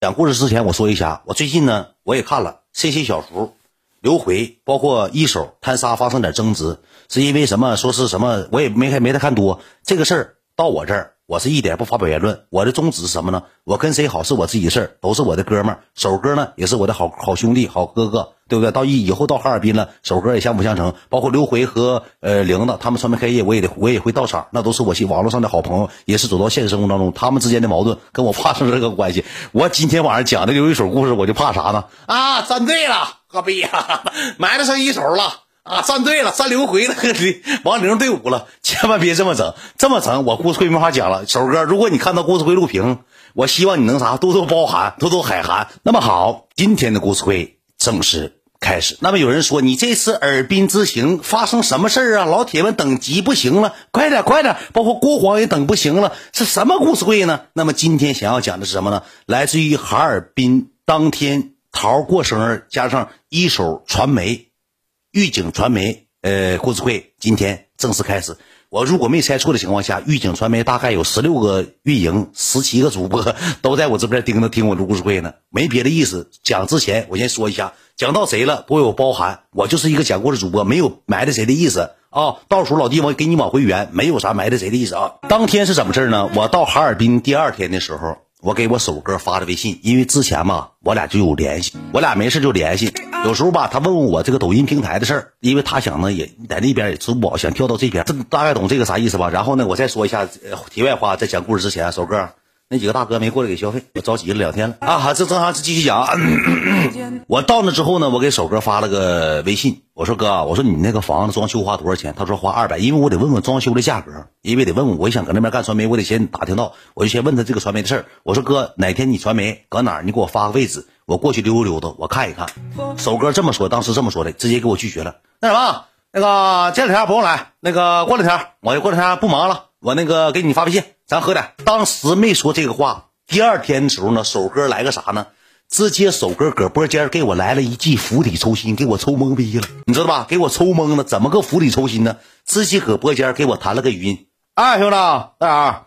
讲故事之前，我说一下，我最近呢，我也看了 C C 小福、刘回，包括一手摊杀发生点争执，是因为什么？说是什么？我也没看没太看多。这个事儿到我这儿，我是一点不发表言论。我的宗旨是什么呢？我跟谁好是我自己的事儿，都是我的哥们儿。首哥呢，也是我的好好兄弟、好哥哥，对不对？到以以后到哈尔滨了，首哥也相辅相成。包括刘回和呃玲子，他们传媒开业，我也得我也会到场，那都是我网络上的好朋友，也是走到现实生活当中，他们之间的矛盾跟我发生这个关系。我今天晚上讲的有一手故事，我就怕啥呢？啊，站队了，何必呀？埋汰上一手了。啊，站队了，站刘回了，王玲队伍了，千万别这么整，这么整我故事会没法讲了。首哥，如果你看到故事会录屏，我希望你能啥多多包涵，多多海涵。那么好，今天的故事会正式开始。那么有人说，你这次尔滨之行发生什么事儿啊？老铁们等急不行了，快点快点，包括郭黄也等不行了，是什么故事会呢？那么今天想要讲的是什么呢？来自于哈尔滨当天桃过生日，加上一手传媒。预警传媒，呃，故事会今天正式开始。我如果没猜错的情况下，预警传媒大概有十六个运营，十七个主播都在我这边盯着听我的故事会呢。没别的意思，讲之前我先说一下，讲到谁了，不会有包含。我就是一个讲故事主播，没有埋汰谁的意思啊。到时候老弟我给你往回圆，没有啥埋汰谁的意思啊。当天是怎么事呢？我到哈尔滨第二天的时候。我给我首哥发的微信，因为之前嘛，我俩就有联系，我俩没事就联系。有时候吧，他问问我这个抖音平台的事儿，因为他想呢也在那边也支付宝，想跳到这边，这大概懂这个啥意思吧？然后呢，我再说一下题外话，在讲故事之前，首哥。那几个大哥没过来给消费，我着急了两天了啊！这正常，继续讲。我到那之后呢，我给首哥发了个微信，我说哥，我说你那个房子装修花多少钱？他说花二百，因为我得问问装修的价格，因为得问问，我想搁那边干传媒，我得先打听到，我就先问他这个传媒的事儿。我说哥，哪天你传媒搁哪儿？你给我发个位置，我过去溜达溜达，我看一看。首哥这么说，当时这么说的，直接给我拒绝了。那什么，那个这两天不用来，那个过两天，我过两天不忙了。我那个给你发微信，咱喝点。当时没说这个话。第二天的时候呢，首哥来个啥呢？直接首哥搁播间给我来了一记釜底抽薪，给我抽懵逼了，你知道吧？给我抽懵了。怎么个釜底抽薪呢？直接搁播间给我弹了个语音。哎，兄弟，大点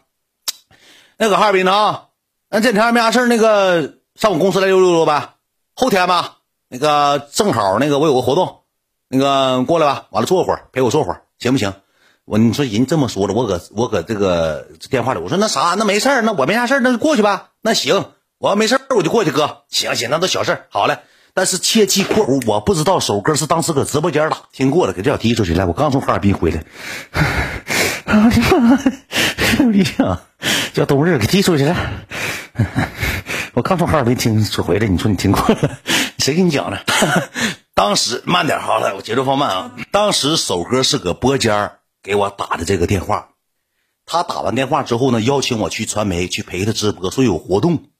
那搁哈尔滨呢啊？那这两天没啥事那个上我公司来溜溜溜呗。后天吧，那个正好那个我有个活动，那个过来吧。完了坐会儿，陪我坐会儿，行不行？我你说人这么说了，我搁我搁这个电话里，我说那啥，那没事儿，那我没啥事儿，那就过去吧。那行，我要没事儿我就过去，哥。行行，那都小事，好嘞。但是切记（括弧），我不知道首歌是当时搁直播间打听过了，给这小踢出去。来，我刚从哈尔滨回来，我的妈理想叫冬日给踢出去了。我刚从哈尔滨听说回来，你说你听过了？谁给你讲的？当时慢点好了，我节奏放慢啊。当时首歌是搁播间给我打的这个电话，他打完电话之后呢，邀请我去传媒去陪他直播，说有活动。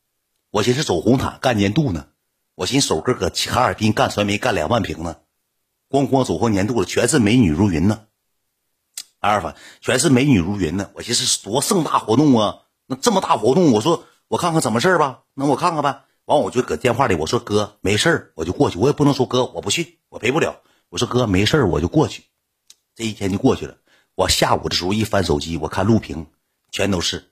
我寻思走红毯干年度呢，我寻思首歌搁哈尔滨干传媒干两万平呢，咣咣走过年度了，全是美女如云呢。阿尔法全是美女如云呢，我寻思多盛大活动啊，那这么大活动，我说我看看怎么事吧，那我看看呗。完我就搁电话里我说哥没事我就过去，我也不能说哥我不去，我陪不了。我说哥没事我就过去，这一天就过去了。我下午的时候一翻手机，我看录屏，全都是，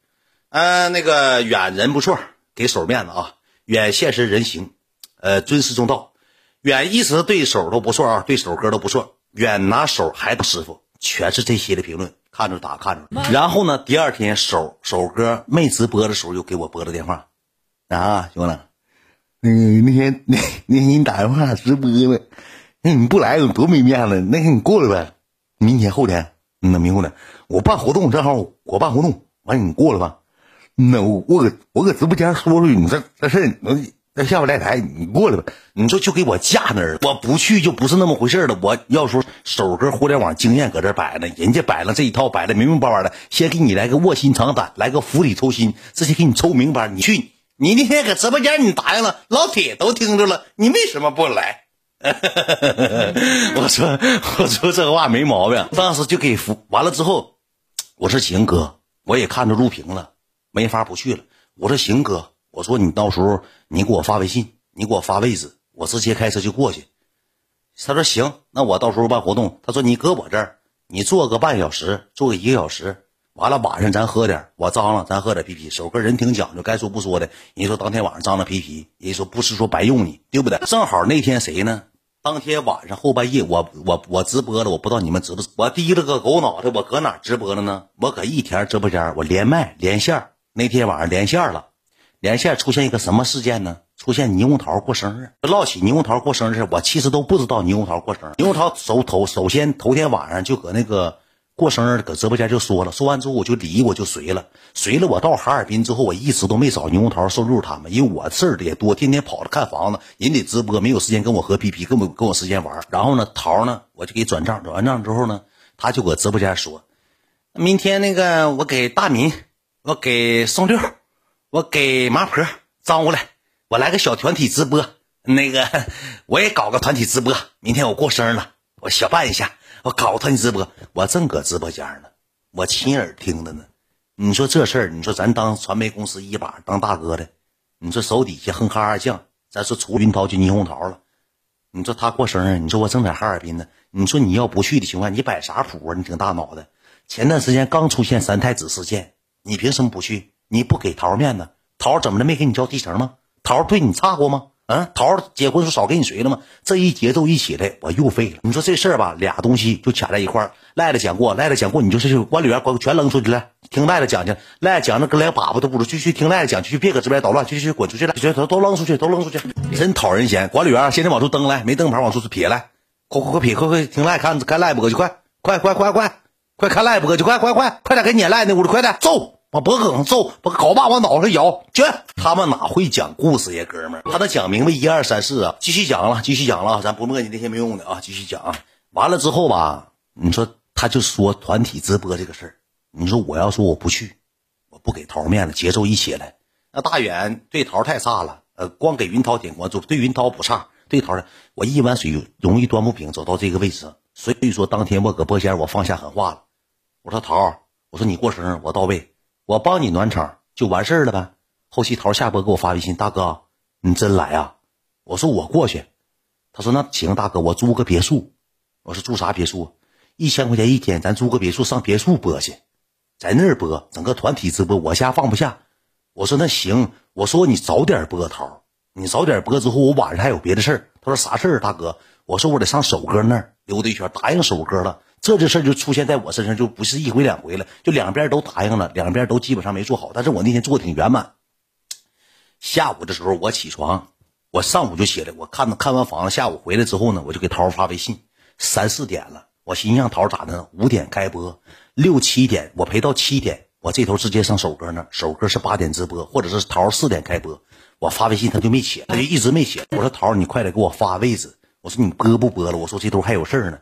嗯，那个远人不错，给手面子啊，远现实人行，呃，尊师重道，远一直对手都不错啊，对手哥都不错，远拿手还不师傅，全是这些的评论，看着打看着。然后呢，第二天手手哥没直播的时候，又给我拨了电话，啊，兄弟，那个那天那那天你打电话直播了，那你不来有多没面子，那天你过来呗，明天后天。那明白了，我办活动正好我办活动，完你过来吧。那我我搁我搁直播间说说你这这事儿，那下不来台，你过来吧。你说就给我架那儿，我不去就不是那么回事了。我要说手哥互联网经验搁这摆呢，人家摆了这一套，摆的明明白白的，先给你来个卧薪尝胆，来个釜底抽薪，直接给你抽明白。你去，你那天搁直播间你答应了，老铁都听着了，你为什么不来？我说我说这话没毛病，当时就给服完了之后，我说行哥，我也看着录屏了，没法不去了。我说行哥，我说你到时候你给我发微信，你给我发位置，我直接开车就过去。他说行，那我到时候办活动。他说你搁我这儿，你坐个半小时，坐个一个小时。完了晚上咱喝点，我张了咱喝点啤啤。首哥人挺讲究，该说不说的。人说当天晚上张了啤啤，人说不是说白用你，对不对？正好那天谁呢？当天晚上后半夜，我我我直播了，我不知道你们知不知？我提了个狗脑袋，我搁哪直播了呢？我搁一田直播间，我连麦连线。那天晚上连线了，连线出现一个什么事件呢？出现霓虹桃过生日。唠起霓虹桃过生日，我其实都不知道霓虹桃过生日。霓虹桃首头首先头天晚上就搁那个。过生日搁直播间就说了，说完之后我就离我就随了，随了我到哈尔滨之后，我一直都没找牛红桃、瘦肉他们，因为我事儿也多，天天跑着看房子，人得直播，没有时间跟我喝皮皮，跟我跟我时间玩。然后呢，桃呢，我就给转账，转完账之后呢，他就搁直播间说，明天那个我给大民，我给宋六，我给麻婆张过来，我来个小团体直播，那个 我也搞个团体直播，明天我过生日了，我小办一下。我搞他你直播，我正搁直播间呢，我亲耳听的呢。你说这事儿，你说咱当传媒公司一把当大哥的，你说手底下哼哈二将，咱说除云涛就霓虹桃了。你说他过生日，你说我正在哈尔滨呢。你说你要不去的情况，你摆啥谱啊？你挺大脑袋。前段时间刚出现三太子事件，你凭什么不去？你不给桃面子，桃怎么的没给你交提成吗？桃对你差过吗？嗯，桃结婚时候少给你随了吗？这一节奏一起来，我又废了。你说这事儿吧，俩东西就卡在一块儿。赖子讲过，赖子讲过，你就是管理员，管全扔出去了。听赖子讲去，赖子讲那跟连粑粑都不如，去去听赖子讲去，别搁这边捣乱，去去滚出去了，去都都扔出去，都扔出去，真讨人嫌。管理员，现在往出蹬来，没灯牌往出撇来，快快快撇，快快听赖看看赖播去，快快快快快快看赖播去，快快快快点给撵赖那屋里，快点走。往脖梗上揍，把镐把往脑袋上摇，去！他们哪会讲故事呀，哥们儿？他得讲明白一二三四啊？继续讲了，继续讲了，咱不磨叽那些没用的啊！继续讲。完了之后吧，你说他就说团体直播这个事儿，你说我要说我不去，我不给桃面子，节奏一起来，那大远对桃太差了。呃，光给云涛点关注，对云涛不差，对桃我一碗水容易端不平，走到这个位置，所以说当天我搁播间我放下狠话了，我说桃，我说你过生日我到位。我帮你暖场就完事儿了呗。后期桃下播给我发微信，大哥，你真来啊？我说我过去。他说那行，大哥，我租个别墅。我说住啥别墅？一千块钱一天，咱租个别墅上别墅播去，在那儿播，整个团体直播，我家放不下。我说那行，我说你早点播桃，你早点播之后，我晚上还有别的事儿。他说啥事儿，大哥？我说我得上首哥那儿溜达一圈，答应首哥了。这这事儿就出现在我身上，就不是一回两回了，就两边都答应了，两边都基本上没做好。但是我那天做的挺圆满。下午的时候我起床，我上午就起来，我看看完房子，下午回来之后呢，我就给桃发微信，三四点了，我寻思让桃咋的呢？五点开播，六七点我陪到七点，我这头直接上首哥那，首哥是八点直播，或者是桃四点开播，我发微信他就没起，他就一直没起。我说桃，你快点给我发位置，我说你播不播了？我说这头还有事儿呢。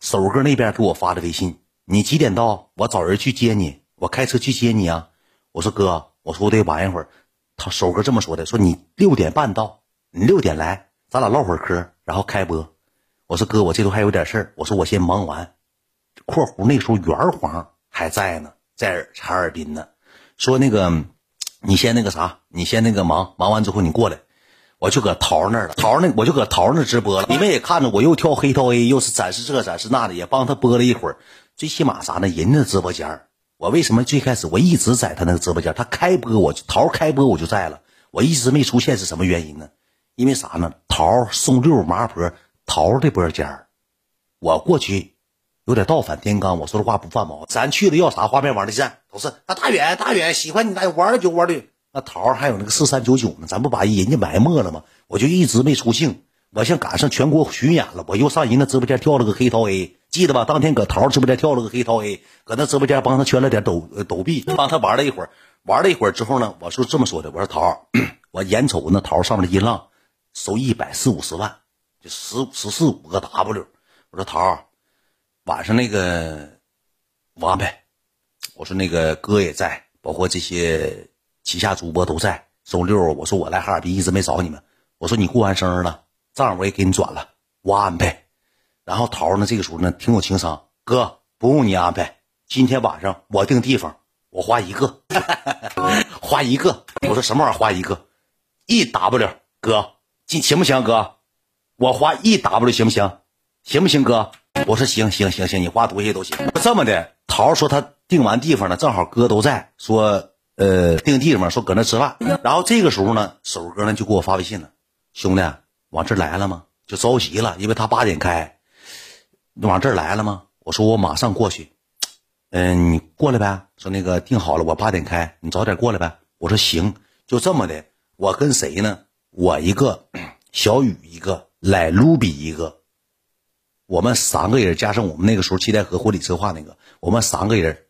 首哥那边给我发的微信，你几点到？我找人去接你，我开车去接你啊。我说哥，我说我得晚一会儿。他首哥这么说的，说你六点半到，你六点来，咱俩唠会儿嗑，然后开播。我说哥，我这头还有点事儿。我说我先忙完。括弧那时候圆黄还在呢，在哈尔滨呢。说那个，你先那个啥，你先那个忙，忙完之后你过来。我就搁桃那儿了，桃那我就搁桃那直播了。你们也看着，我又跳黑桃 A，又是展示这展示那的，也帮他播了一会儿。最起码啥呢？人家直播间儿我为什么最开始我一直在他那个直播间？他开播，我就桃开播我就在了，我一直没出现是什么原因呢？因为啥呢？桃送六麻婆桃的播间儿我过去有点倒反天罡。我说的话不犯毛，咱去了要啥画面玩的站都是啊，大远大远喜欢你大远玩的就玩的。那桃还有那个四三九九呢，咱不把人家埋没了吗？我就一直没出镜。我像赶上全国巡演了，我又上人家直播间跳了个黑桃 A，记得吧？当天搁桃直播间跳了个黑桃 A，搁那直播间帮他圈了点抖抖币，帮他玩了一会儿。玩了一会儿之后呢，我是这么说的：我说桃，我眼瞅那桃上面的音浪收一百四五十万，就十十四五个 W。我说桃，晚上那个我安排。我说那个哥也在，包括这些。旗下主播都在，周六我说我来哈尔滨一直没找你们，我说你过完生日了，账我也给你转了，我安排。然后桃呢，这个时候呢挺有情商，哥不用你安排，今天晚上我定地方，我花一个，花一个。我说什么玩意儿花一个？一 W 哥，行行不行？哥，我花一 W 行不行？行不行？哥，我说行行行行，你花多些都行。这么的，桃说他定完地方了，正好哥都在，说呃定地方，说搁那吃饭。然后这个时候呢，手哥呢就给我发微信了，兄弟，往这来了吗？就着急了，因为他八点开，往这来了吗？我说我马上过去。嗯，你过来呗。说那个定好了，我八点开，你早点过来呗。我说行，就这么的。我跟谁呢？我一个，小雨一个，来卢比一个。我们三个人加上我们那个时候七代河婚礼策划那个，我们三个人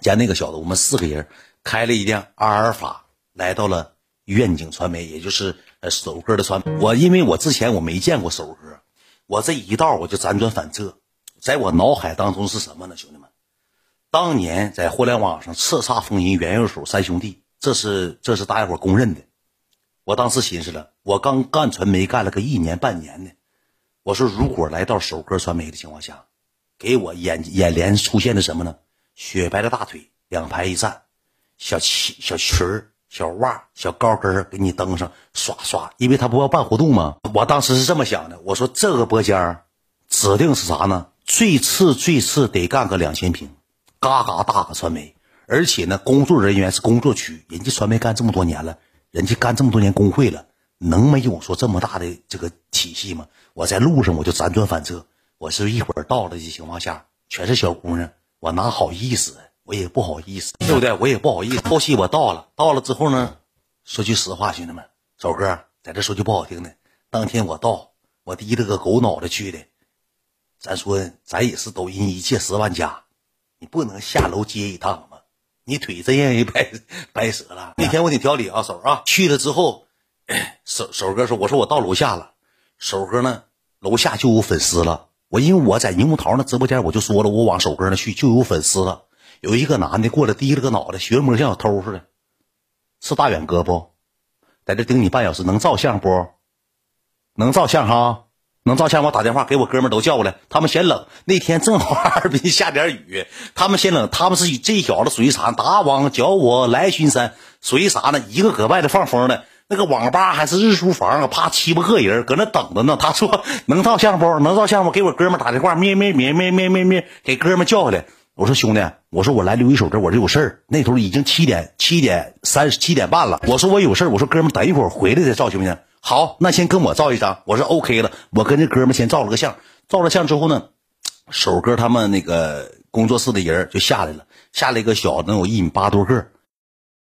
加那个小子，我们四个人开了一辆阿尔法，来到了愿景传媒，也就是呃首哥的传。我因为我之前我没见过首哥，我这一道我就辗转反侧，在我脑海当中是什么呢？兄弟们，当年在互联网上叱咤风云元右手三兄弟，这是这是大家伙公认的。我当时寻思了，我刚干传媒干了个一年半年的。我说，如果来到首歌传媒的情况下，给我眼眼帘出现的什么呢？雪白的大腿，两排一站，小旗、小裙儿、小袜、小高跟儿给你登上，刷刷，因为他不要办活动吗？我当时是这么想的。我说这个播间指定是啥呢？最次最次得干个两千平，嘎嘎大个传媒，而且呢，工作人员是工作区，人家传媒干这么多年了。人家干这么多年工会了，能没有说这么大的这个体系吗？我在路上我就辗转反侧，我是一会儿到了的情况下，全是小姑娘，我哪好意思？我也不好意思，对不对？我也不好意思。后期我到了，到了之后呢，说句实话，兄弟们，首哥在这说句不好听的，当天我到，我低着个狗脑袋去的，咱说咱也是抖音一切十万加，你不能下楼接一趟。你腿真让人掰 掰折了。那天我得调理啊，手啊，去了之后，手手哥说：“我说我到楼下了。”手哥呢，楼下就有粉丝了。我因为我在樱木桃那直播间，我就说了，我往手哥那去就有粉丝了。有一个男的过来，低了个脑袋，学模像小偷似的。是大远哥不？在这盯你半小时，能照相不？能照相哈。能照相，我打电话给我哥们都叫过来。他们嫌冷，那天正好哈尔滨下点雨，他们嫌冷。他们是这小子属于啥？打网叫我来巡山，属于啥呢？一个搁外头放风的，那个网吧还是日租房啊？啪，七八个人搁那等着呢。他说能照相不？能照相不？给我哥们打电话，咩咩咩咩咩咩咩，给哥们叫回来。我说兄弟，我说我来刘一手这，我这有事儿。那头已经七点七点三十七点半了。我说我有事儿。我说哥们等一会儿回来再照行不行？好，那先跟我照一张，我说 OK 了。我跟这哥们先照了个相，照了相之后呢，手哥他们那个工作室的人就下来了，下来一个小子，能有一米八多个，